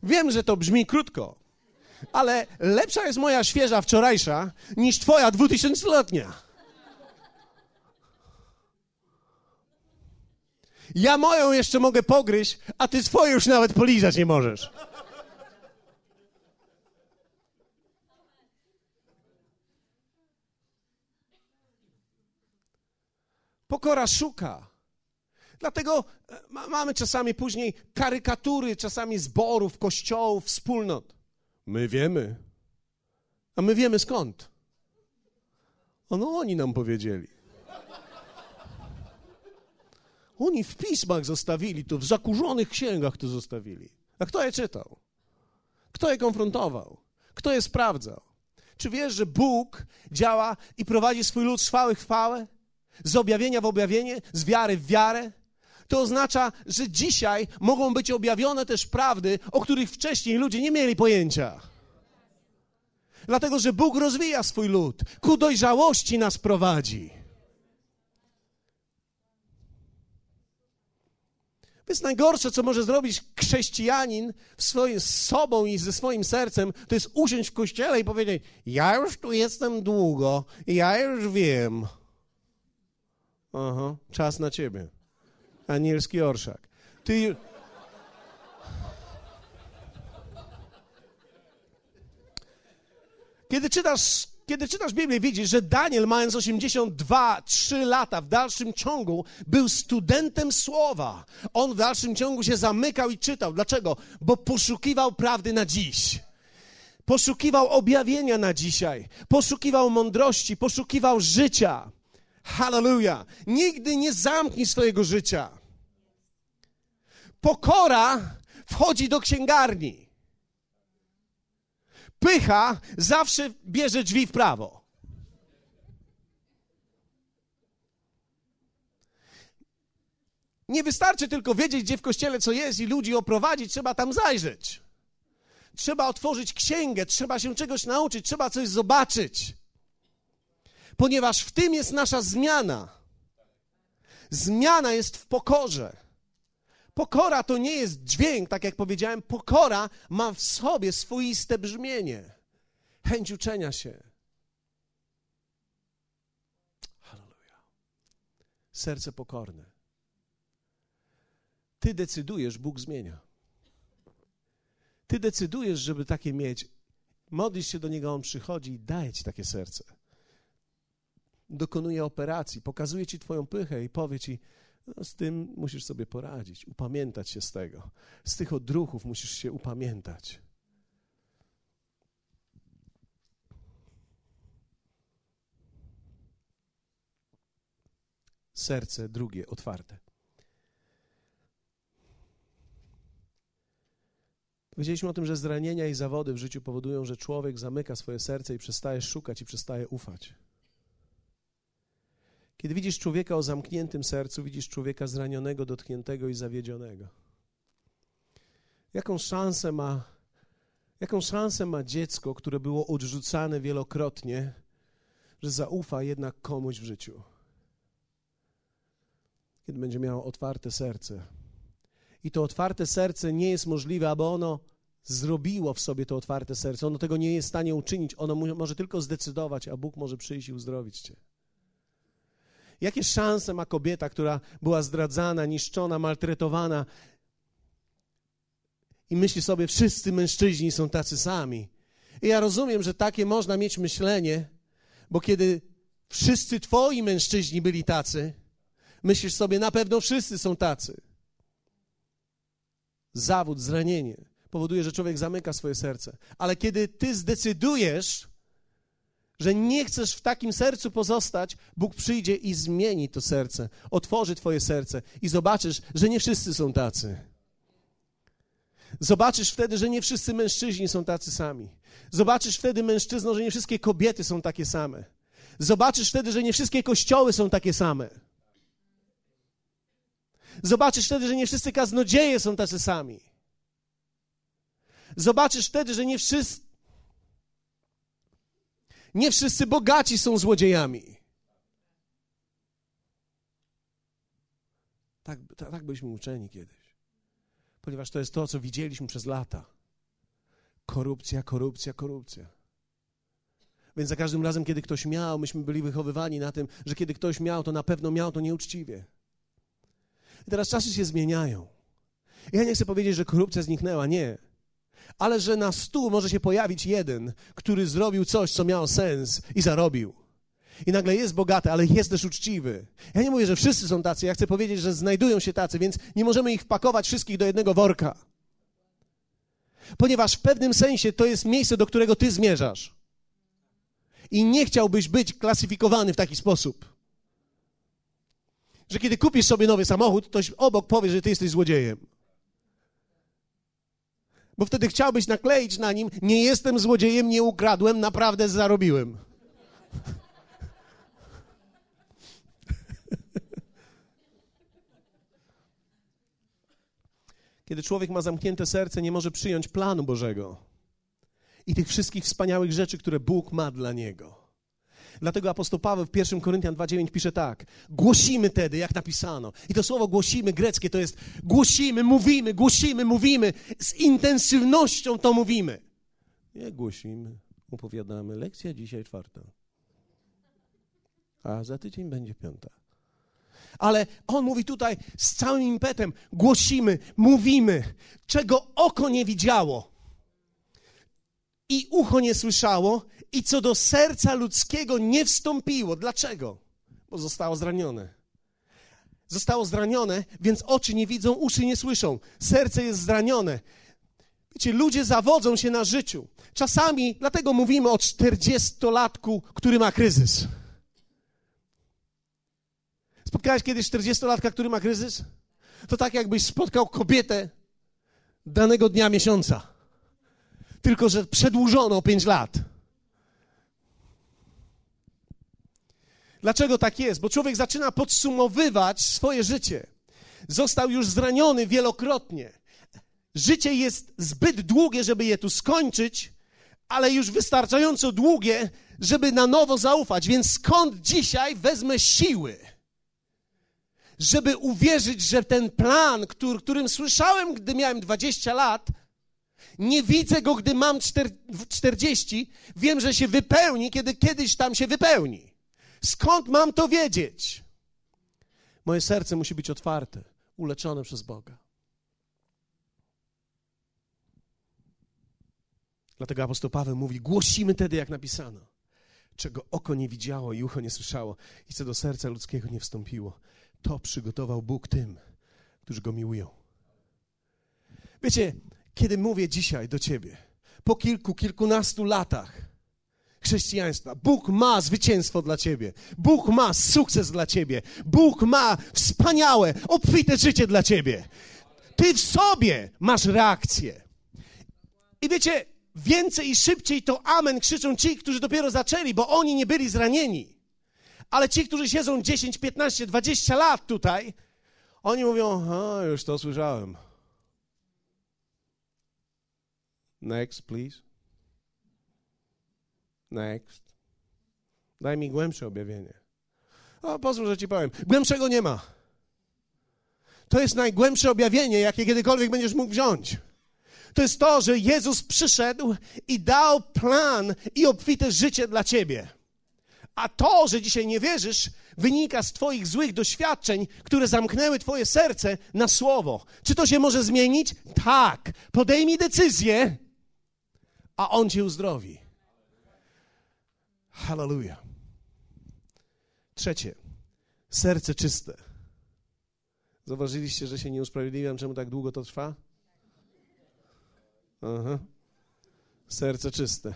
Wiem, że to brzmi krótko, ale lepsza jest moja świeża wczorajsza niż twoja dwutysięcletnia. Ja moją jeszcze mogę pogryźć, a ty swoje już nawet polizać nie możesz. Pokora szuka. Dlatego e, mamy czasami później karykatury, czasami zborów, kościołów, wspólnot. My wiemy. A my wiemy skąd. No oni nam powiedzieli. Oni w pismach zostawili to, w zakurzonych księgach to zostawili. A kto je czytał? Kto je konfrontował? Kto je sprawdzał? Czy wiesz, że Bóg działa i prowadzi swój lud z chwały w chwałę? Z objawienia w objawienie? Z wiary w wiarę? To oznacza, że dzisiaj mogą być objawione też prawdy, o których wcześniej ludzie nie mieli pojęcia. Dlatego, że Bóg rozwija swój lud, ku dojrzałości nas prowadzi. Więc najgorsze, co może zrobić chrześcijanin swoim, z sobą i ze swoim sercem, to jest usiąść w kościele i powiedzieć: Ja już tu jestem długo, ja już wiem. Aha, czas na ciebie anielski orszak. Ty... Kiedy czytasz, kiedy czytasz Biblię, widzisz, że Daniel, mając 82, 3 lata, w dalszym ciągu był studentem słowa. On w dalszym ciągu się zamykał i czytał. Dlaczego? Bo poszukiwał prawdy na dziś. Poszukiwał objawienia na dzisiaj. Poszukiwał mądrości, poszukiwał życia. Hallelujah. Nigdy nie zamknij swojego życia. Pokora wchodzi do księgarni. Pycha zawsze bierze drzwi w prawo. Nie wystarczy tylko wiedzieć, gdzie w kościele co jest i ludzi oprowadzić, trzeba tam zajrzeć. Trzeba otworzyć księgę, trzeba się czegoś nauczyć, trzeba coś zobaczyć. Ponieważ w tym jest nasza zmiana. Zmiana jest w pokorze. Pokora to nie jest dźwięk, tak jak powiedziałem. Pokora ma w sobie swoiste brzmienie. Chęć uczenia się. Halleluja. Serce pokorne. Ty decydujesz, Bóg zmienia. Ty decydujesz, żeby takie mieć. Modlisz się do Niego, On przychodzi i daje Ci takie serce. Dokonuje operacji, pokazuje Ci Twoją pychę i powie Ci, no, z tym musisz sobie poradzić, upamiętać się z tego. Z tych odruchów musisz się upamiętać. Serce drugie otwarte. Powiedzieliśmy o tym, że zranienia i zawody w życiu powodują, że człowiek zamyka swoje serce i przestaje szukać i przestaje ufać. Kiedy widzisz człowieka o zamkniętym sercu, widzisz człowieka zranionego, dotkniętego i zawiedzionego. Jaką szansę ma, jaką szansę ma dziecko, które było odrzucane wielokrotnie, że zaufa jednak komuś w życiu? Kiedy będzie miało otwarte serce. I to otwarte serce nie jest możliwe, aby ono zrobiło w sobie to otwarte serce. Ono tego nie jest w stanie uczynić. Ono może tylko zdecydować, a Bóg może przyjść i uzdrowić cię. Jakie szanse ma kobieta, która była zdradzana, niszczona, maltretowana i myśli sobie, wszyscy mężczyźni są tacy sami. I ja rozumiem, że takie można mieć myślenie, bo kiedy wszyscy twoi mężczyźni byli tacy, myślisz sobie, na pewno wszyscy są tacy. Zawód, zranienie powoduje, że człowiek zamyka swoje serce. Ale kiedy ty zdecydujesz, że nie chcesz w takim sercu pozostać, Bóg przyjdzie i zmieni to serce, otworzy Twoje serce i zobaczysz, że nie wszyscy są tacy. Zobaczysz wtedy, że nie wszyscy mężczyźni są tacy sami. Zobaczysz wtedy, mężczyzno, że nie wszystkie kobiety są takie same. Zobaczysz wtedy, że nie wszystkie kościoły są takie same. Zobaczysz wtedy, że nie wszyscy kaznodzieje są tacy sami. Zobaczysz wtedy, że nie wszyscy nie wszyscy bogaci są złodziejami. Tak, tak, tak byliśmy uczeni kiedyś. Ponieważ to jest to, co widzieliśmy przez lata. Korupcja, korupcja, korupcja. Więc za każdym razem, kiedy ktoś miał, myśmy byli wychowywani na tym, że kiedy ktoś miał, to na pewno miał to nieuczciwie. I teraz czasy się zmieniają. Ja nie chcę powiedzieć, że korupcja zniknęła. Nie ale że na stół może się pojawić jeden, który zrobił coś, co miało sens i zarobił. I nagle jest bogaty, ale jest też uczciwy. Ja nie mówię, że wszyscy są tacy, ja chcę powiedzieć, że znajdują się tacy, więc nie możemy ich wpakować wszystkich do jednego worka. Ponieważ w pewnym sensie to jest miejsce, do którego ty zmierzasz. I nie chciałbyś być klasyfikowany w taki sposób. Że kiedy kupisz sobie nowy samochód, ktoś obok powie, że ty jesteś złodziejem bo wtedy chciałbyś nakleić na nim: Nie jestem złodziejem, nie ukradłem, naprawdę zarobiłem. Kiedy człowiek ma zamknięte serce, nie może przyjąć planu Bożego i tych wszystkich wspaniałych rzeczy, które Bóg ma dla niego. Dlatego apostoł Paweł w 1 Koryntian 2,9 pisze tak. Głosimy tedy, jak napisano. I to słowo głosimy greckie to jest głosimy, mówimy, głosimy, mówimy. Z intensywnością to mówimy. Nie głosimy, opowiadamy. Lekcja dzisiaj czwarta. A za tydzień będzie piąta. Ale on mówi tutaj z całym impetem: głosimy, mówimy, czego oko nie widziało i ucho nie słyszało i co do serca ludzkiego nie wstąpiło. Dlaczego? Bo zostało zranione. Zostało zranione, więc oczy nie widzą, uszy nie słyszą. Serce jest zranione. Wiecie, ludzie zawodzą się na życiu. Czasami, dlatego mówimy o czterdziestolatku, który ma kryzys. Spotkałeś kiedyś czterdziestolatka, który ma kryzys? To tak, jakbyś spotkał kobietę danego dnia miesiąca. Tylko, że przedłużono o pięć lat. Dlaczego tak jest? Bo człowiek zaczyna podsumowywać swoje życie. Został już zraniony wielokrotnie. Życie jest zbyt długie, żeby je tu skończyć, ale już wystarczająco długie, żeby na nowo zaufać. Więc skąd dzisiaj wezmę siły, żeby uwierzyć, że ten plan, który, którym słyszałem, gdy miałem 20 lat, nie widzę go, gdy mam 40, wiem, że się wypełni, kiedy kiedyś tam się wypełni. Skąd mam to wiedzieć? Moje serce musi być otwarte, uleczone przez Boga. Dlatego apostoł Paweł mówi: Głosimy tedy, jak napisano, czego oko nie widziało i ucho nie słyszało, i co do serca ludzkiego nie wstąpiło. To przygotował Bóg tym, którzy go miłują. Wiecie, kiedy mówię dzisiaj do ciebie, po kilku, kilkunastu latach chrześcijaństwa, Bóg ma zwycięstwo dla ciebie, Bóg ma sukces dla ciebie, Bóg ma wspaniałe, obfite życie dla ciebie. Ty w sobie masz reakcję. I wiecie, więcej i szybciej to amen krzyczą ci, którzy dopiero zaczęli, bo oni nie byli zranieni. Ale ci, którzy siedzą 10, 15, 20 lat tutaj, oni mówią, a już to słyszałem. Next, please. Next. Daj mi głębsze objawienie. O, pozwól, że ci powiem. Głębszego nie ma. To jest najgłębsze objawienie, jakie kiedykolwiek będziesz mógł wziąć. To jest to, że Jezus przyszedł i dał plan i obfite życie dla ciebie. A to, że dzisiaj nie wierzysz, wynika z Twoich złych doświadczeń, które zamknęły Twoje serce na słowo. Czy to się może zmienić? Tak. Podejmij decyzję a On cię uzdrowi. Hallelujah. Trzecie, serce czyste. Zauważyliście, że się nie usprawiedliwiam, czemu tak długo to trwa? Aha. Serce czyste.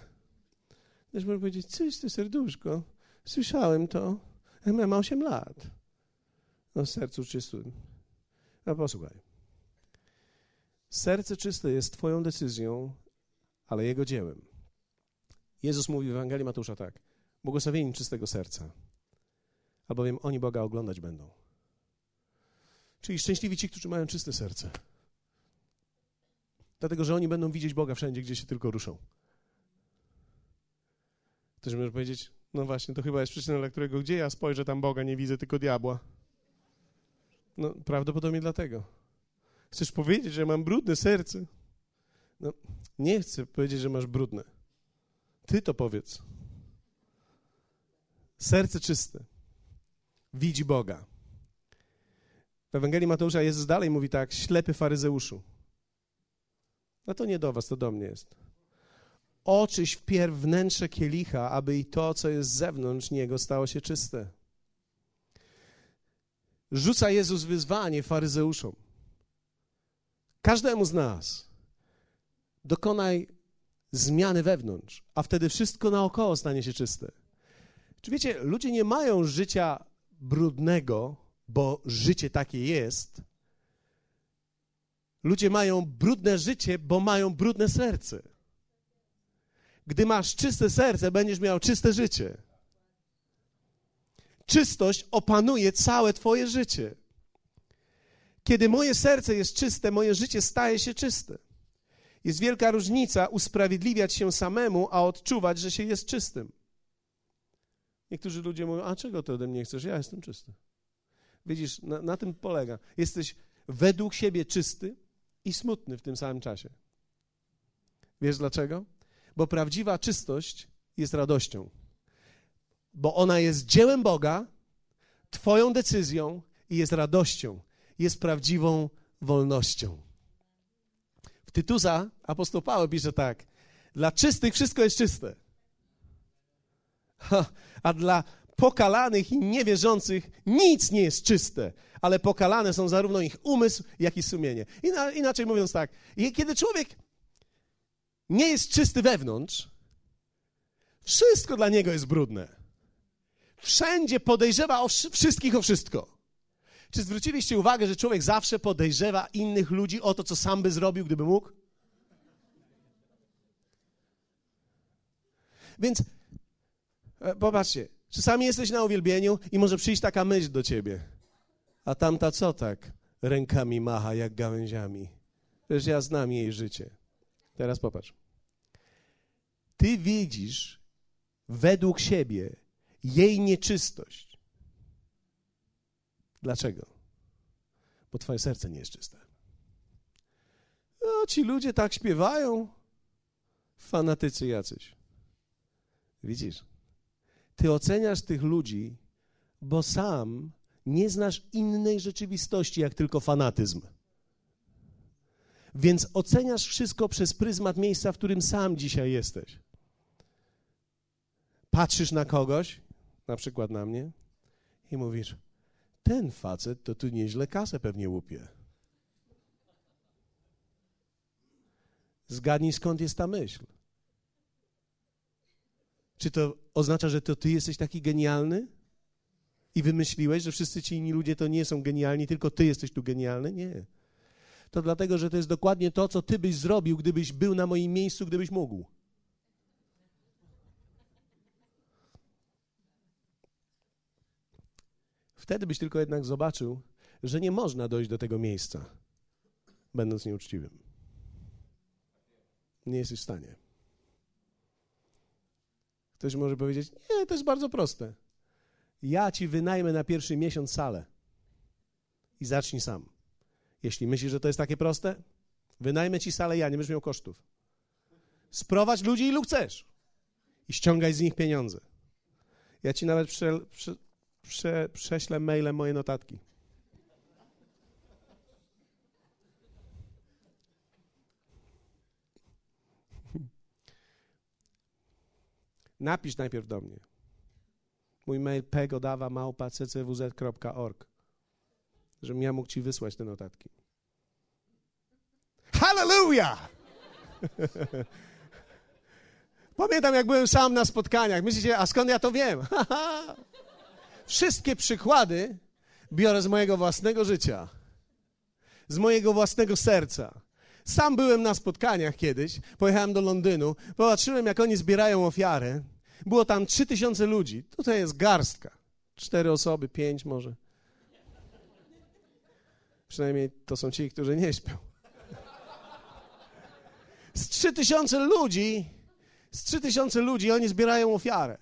Też można powiedzieć, czyste serduszko. Słyszałem to. Ja mam 8 lat. O sercu czystym. A posłuchaj. Serce czyste jest Twoją decyzją ale Jego dziełem. Jezus mówi w Ewangelii Mateusza tak: Błogosławieni czystego serca, albowiem oni Boga oglądać będą. Czyli szczęśliwi ci, którzy mają czyste serce. Dlatego, że oni będą widzieć Boga wszędzie, gdzie się tylko ruszą. Ktoś może powiedzieć, no właśnie, to chyba jest przyczyna, dla którego gdzie ja spojrzę tam Boga, nie widzę tylko diabła. No, prawdopodobnie dlatego. Chcesz powiedzieć, że mam brudne serce? No, nie chcę powiedzieć, że masz brudne. Ty to powiedz. Serce czyste. Widzi Boga. W Ewangelii Mateusza Jezus dalej mówi tak, ślepy faryzeuszu. No to nie do was, to do mnie jest. Oczyś wpierw wnętrze kielicha, aby i to, co jest z zewnątrz niego, stało się czyste. Rzuca Jezus wyzwanie faryzeuszom. Każdemu z nas dokonaj zmiany wewnątrz, a wtedy wszystko naokoło stanie się czyste. Czy wiecie, ludzie nie mają życia brudnego, bo życie takie jest. Ludzie mają brudne życie, bo mają brudne serce. Gdy masz czyste serce, będziesz miał czyste życie. Czystość opanuje całe Twoje życie. Kiedy moje serce jest czyste, moje życie staje się czyste. Jest wielka różnica usprawiedliwiać się samemu, a odczuwać, że się jest czystym. Niektórzy ludzie mówią, a czego ty ode mnie chcesz? Ja jestem czysty. Widzisz, na, na tym polega. Jesteś według siebie czysty i smutny w tym samym czasie. Wiesz dlaczego? Bo prawdziwa czystość jest radością. Bo ona jest dziełem Boga, Twoją decyzją i jest radością. Jest prawdziwą wolnością. Tytusa apostoł Paweł pisze tak, dla czystych wszystko jest czyste. A dla pokalanych i niewierzących nic nie jest czyste, ale pokalane są zarówno ich umysł, jak i sumienie. Inaczej mówiąc tak, kiedy człowiek nie jest czysty wewnątrz, wszystko dla niego jest brudne. Wszędzie podejrzewa o wszystkich o wszystko. Czy zwróciliście uwagę, że człowiek zawsze podejrzewa innych ludzi o to, co sam by zrobił, gdyby mógł? Więc popatrzcie, czasami jesteś na uwielbieniu i może przyjść taka myśl do ciebie. A tamta co tak rękami macha jak gałęziami? Przecież ja znam jej życie. Teraz popatrz. Ty widzisz według siebie jej nieczystość. Dlaczego? Bo twoje serce nie jest czyste. No, ci ludzie tak śpiewają. Fanatycy jacyś. Widzisz? Ty oceniasz tych ludzi, bo sam nie znasz innej rzeczywistości, jak tylko fanatyzm. Więc oceniasz wszystko przez pryzmat miejsca, w którym sam dzisiaj jesteś. Patrzysz na kogoś, na przykład na mnie, i mówisz: Ten facet to tu nieźle kasę pewnie łupie. Zgadnij skąd jest ta myśl. Czy to oznacza, że to ty jesteś taki genialny? I wymyśliłeś, że wszyscy ci inni ludzie to nie są genialni, tylko ty jesteś tu genialny? Nie. To dlatego, że to jest dokładnie to, co ty byś zrobił, gdybyś był na moim miejscu, gdybyś mógł. Wtedy byś tylko jednak zobaczył, że nie można dojść do tego miejsca, będąc nieuczciwym. Nie jesteś w stanie. Ktoś może powiedzieć: Nie, to jest bardzo proste. Ja ci wynajmę na pierwszy miesiąc salę i zacznij sam. Jeśli myślisz, że to jest takie proste, wynajmę ci salę, ja nie będziesz miał kosztów. Sprowadź ludzi, ilu chcesz i ściągaj z nich pieniądze. Ja ci nawet prze, prze, prze, prześlę mailem moje notatki. Napisz najpierw do mnie. Mój mail pegodawa małpa ccwz.org, żebym ja mógł ci wysłać te notatki. Hallelujah! Pamiętam, jak byłem sam na spotkaniach. Myślicie, a skąd ja to wiem? Wszystkie przykłady biorę z mojego własnego życia, z mojego własnego serca. Sam byłem na spotkaniach kiedyś, pojechałem do Londynu, popatrzyłem, jak oni zbierają ofiary. Było tam trzy tysiące ludzi. Tutaj jest garstka. Cztery osoby, pięć może. Przynajmniej to są ci, którzy nie śpią. Z trzy tysiące ludzi, z trzy tysiące ludzi oni zbierają ofiarę.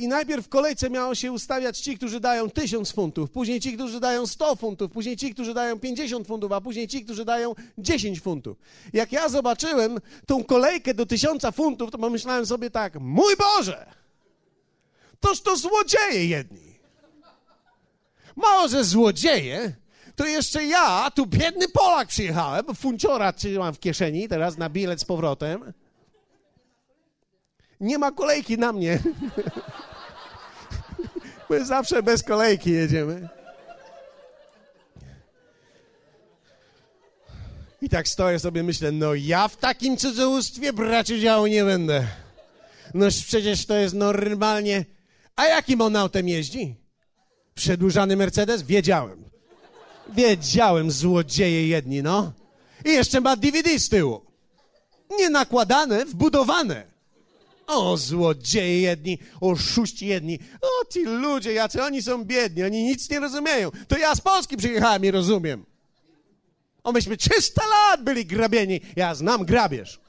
I najpierw w kolejce miało się ustawiać ci, którzy dają tysiąc funtów, później ci, którzy dają 100 funtów, później ci, którzy dają 50 funtów, a później ci, którzy dają 10 funtów. Jak ja zobaczyłem tą kolejkę do tysiąca funtów, to pomyślałem sobie tak, mój Boże, toż to złodzieje jedni. Mało, że złodzieje, to jeszcze ja, tu biedny Polak przyjechałem, funciora trzymam w kieszeni, teraz na bilet z powrotem. Nie ma kolejki na mnie. My zawsze bez kolejki jedziemy. I tak stoję sobie, myślę, no ja w takim cudzołóstwie brać udziału nie będę. No przecież to jest normalnie... A jakim on autem jeździ? Przedłużany Mercedes? Wiedziałem. Wiedziałem, złodzieje jedni, no. I jeszcze ma DVD z tyłu. Nie nakładane, wbudowane. O, złodzieje jedni, oszuści jedni. O, ci ludzie, jacy oni są biedni, oni nic nie rozumieją. To ja z Polski przyjechałem i rozumiem. O, myśmy 300 lat byli grabieni. Ja znam grabież.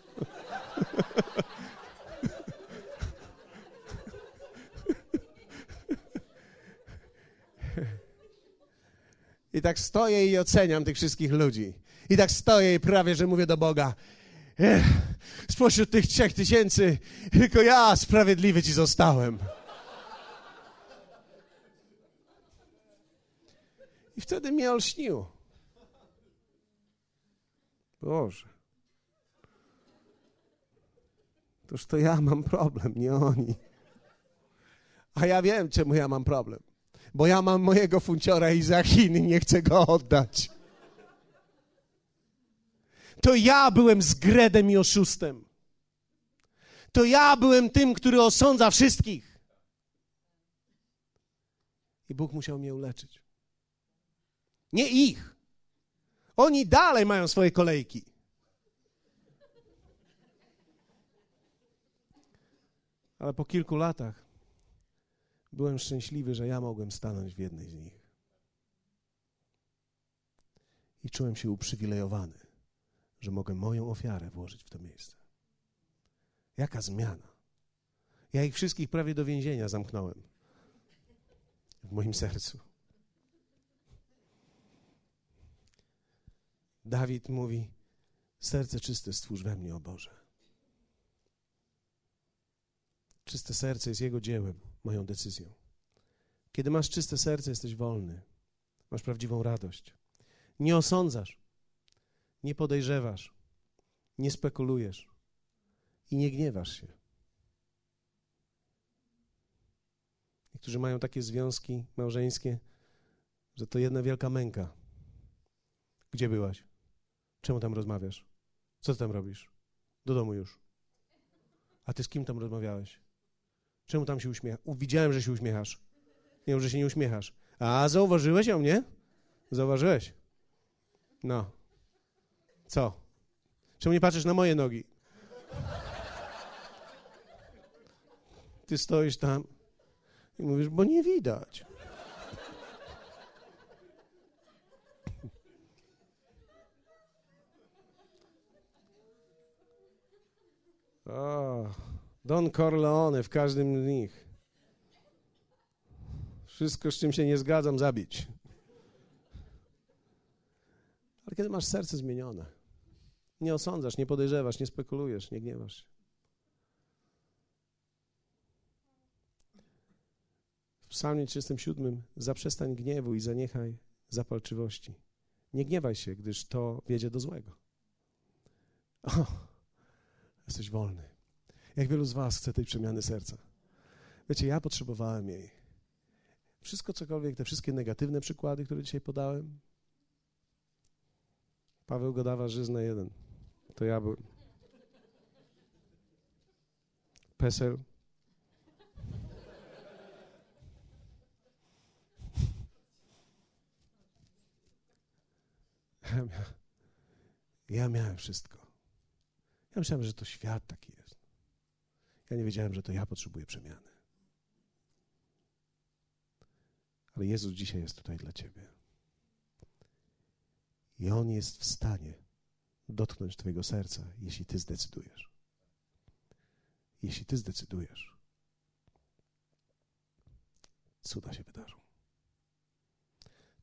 I tak stoję i oceniam tych wszystkich ludzi. I tak stoję i prawie, że mówię do Boga, spośród tych trzech tysięcy tylko ja sprawiedliwy ci zostałem. I wtedy mnie olśniło. Boże. Toż to ja mam problem, nie oni. A ja wiem, czemu ja mam problem. Bo ja mam mojego funciora i za Chin nie chcę go oddać. To ja byłem zgredem i oszustem. To ja byłem tym, który osądza wszystkich. I Bóg musiał mnie uleczyć. Nie ich. Oni dalej mają swoje kolejki. Ale po kilku latach byłem szczęśliwy, że ja mogłem stanąć w jednej z nich. I czułem się uprzywilejowany, że mogę moją ofiarę włożyć w to miejsce. Jaka zmiana? Ja ich wszystkich prawie do więzienia zamknąłem w moim sercu. Dawid mówi: Serce czyste stwórz we mnie, o Boże. Czyste serce jest Jego dziełem, moją decyzją. Kiedy masz czyste serce, jesteś wolny. Masz prawdziwą radość. Nie osądzasz, nie podejrzewasz, nie spekulujesz i nie gniewasz się. Niektórzy mają takie związki małżeńskie, że to jedna wielka męka. Gdzie byłaś? Czemu tam rozmawiasz? Co ty tam robisz? Do domu już. A ty z kim tam rozmawiałeś? Czemu tam się uśmiechasz? Widziałem, że się uśmiechasz. Nie że się nie uśmiechasz. A, zauważyłeś ją, nie? Zauważyłeś? No. Co? Czemu nie patrzysz na moje nogi? Ty stoisz tam i mówisz, bo nie widać. O, Don Corleone w każdym z nich. Wszystko, z czym się nie zgadzam, zabić. Ale kiedy masz serce zmienione, nie osądzasz, nie podejrzewasz, nie spekulujesz, nie gniewasz się. W psalmie 37 zaprzestań gniewu i zaniechaj zapalczywości. Nie gniewaj się, gdyż to wiedzie do złego. O, jesteś wolny. Jak wielu z was chce tej przemiany serca? Wiecie, ja potrzebowałem jej. Wszystko cokolwiek, te wszystkie negatywne przykłady, które dzisiaj podałem, Paweł Godawa żyzna jeden. To ja byłem. PESEL. Ja miałem, ja miałem wszystko. Ja myślałem, że to świat taki jest. Ja nie wiedziałem, że to ja potrzebuję przemiany. Ale Jezus dzisiaj jest tutaj dla Ciebie. I On jest w stanie dotknąć Twojego serca, jeśli Ty zdecydujesz. Jeśli Ty zdecydujesz, cuda się wydarzą.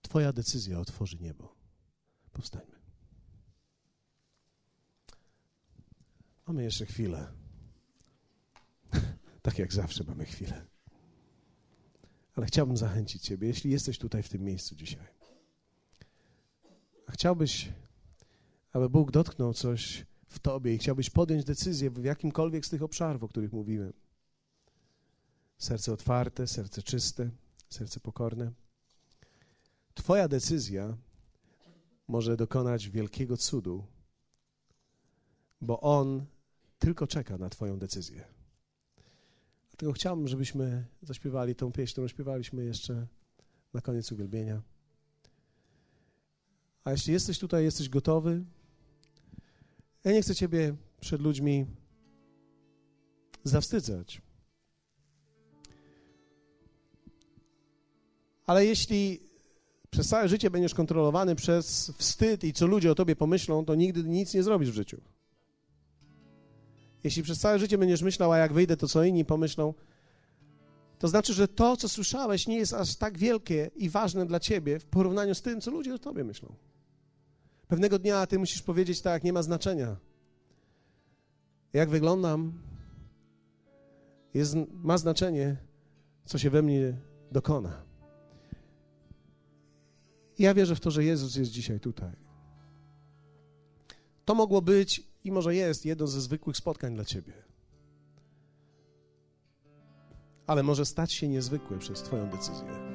Twoja decyzja otworzy niebo. Powstańmy. Mamy jeszcze chwilę. tak jak zawsze mamy chwilę. Ale chciałbym zachęcić Ciebie, jeśli jesteś tutaj w tym miejscu dzisiaj. A chciałbyś, aby Bóg dotknął coś w Tobie i chciałbyś podjąć decyzję w jakimkolwiek z tych obszarów, o których mówiłem. Serce otwarte, serce czyste, serce pokorne. Twoja decyzja może dokonać wielkiego cudu, bo On tylko czeka na Twoją decyzję. Dlatego chciałbym, żebyśmy zaśpiewali tą pieśń, którą śpiewaliśmy jeszcze na koniec uwielbienia. A jeśli jesteś tutaj, jesteś gotowy, ja nie chcę Ciebie przed ludźmi zawstydzać. Ale jeśli przez całe życie będziesz kontrolowany przez wstyd i co ludzie o tobie pomyślą, to nigdy nic nie zrobisz w życiu. Jeśli przez całe życie będziesz myślał, a jak wyjdę, to co inni pomyślą, to znaczy, że to, co słyszałeś, nie jest aż tak wielkie i ważne dla ciebie w porównaniu z tym, co ludzie o tobie myślą. Pewnego dnia ty musisz powiedzieć tak, nie ma znaczenia. Jak wyglądam, jest, ma znaczenie, co się we mnie dokona. Ja wierzę w to, że Jezus jest dzisiaj tutaj. To mogło być i może jest jedno ze zwykłych spotkań dla ciebie. ale może stać się niezwykły przez Twoją decyzję.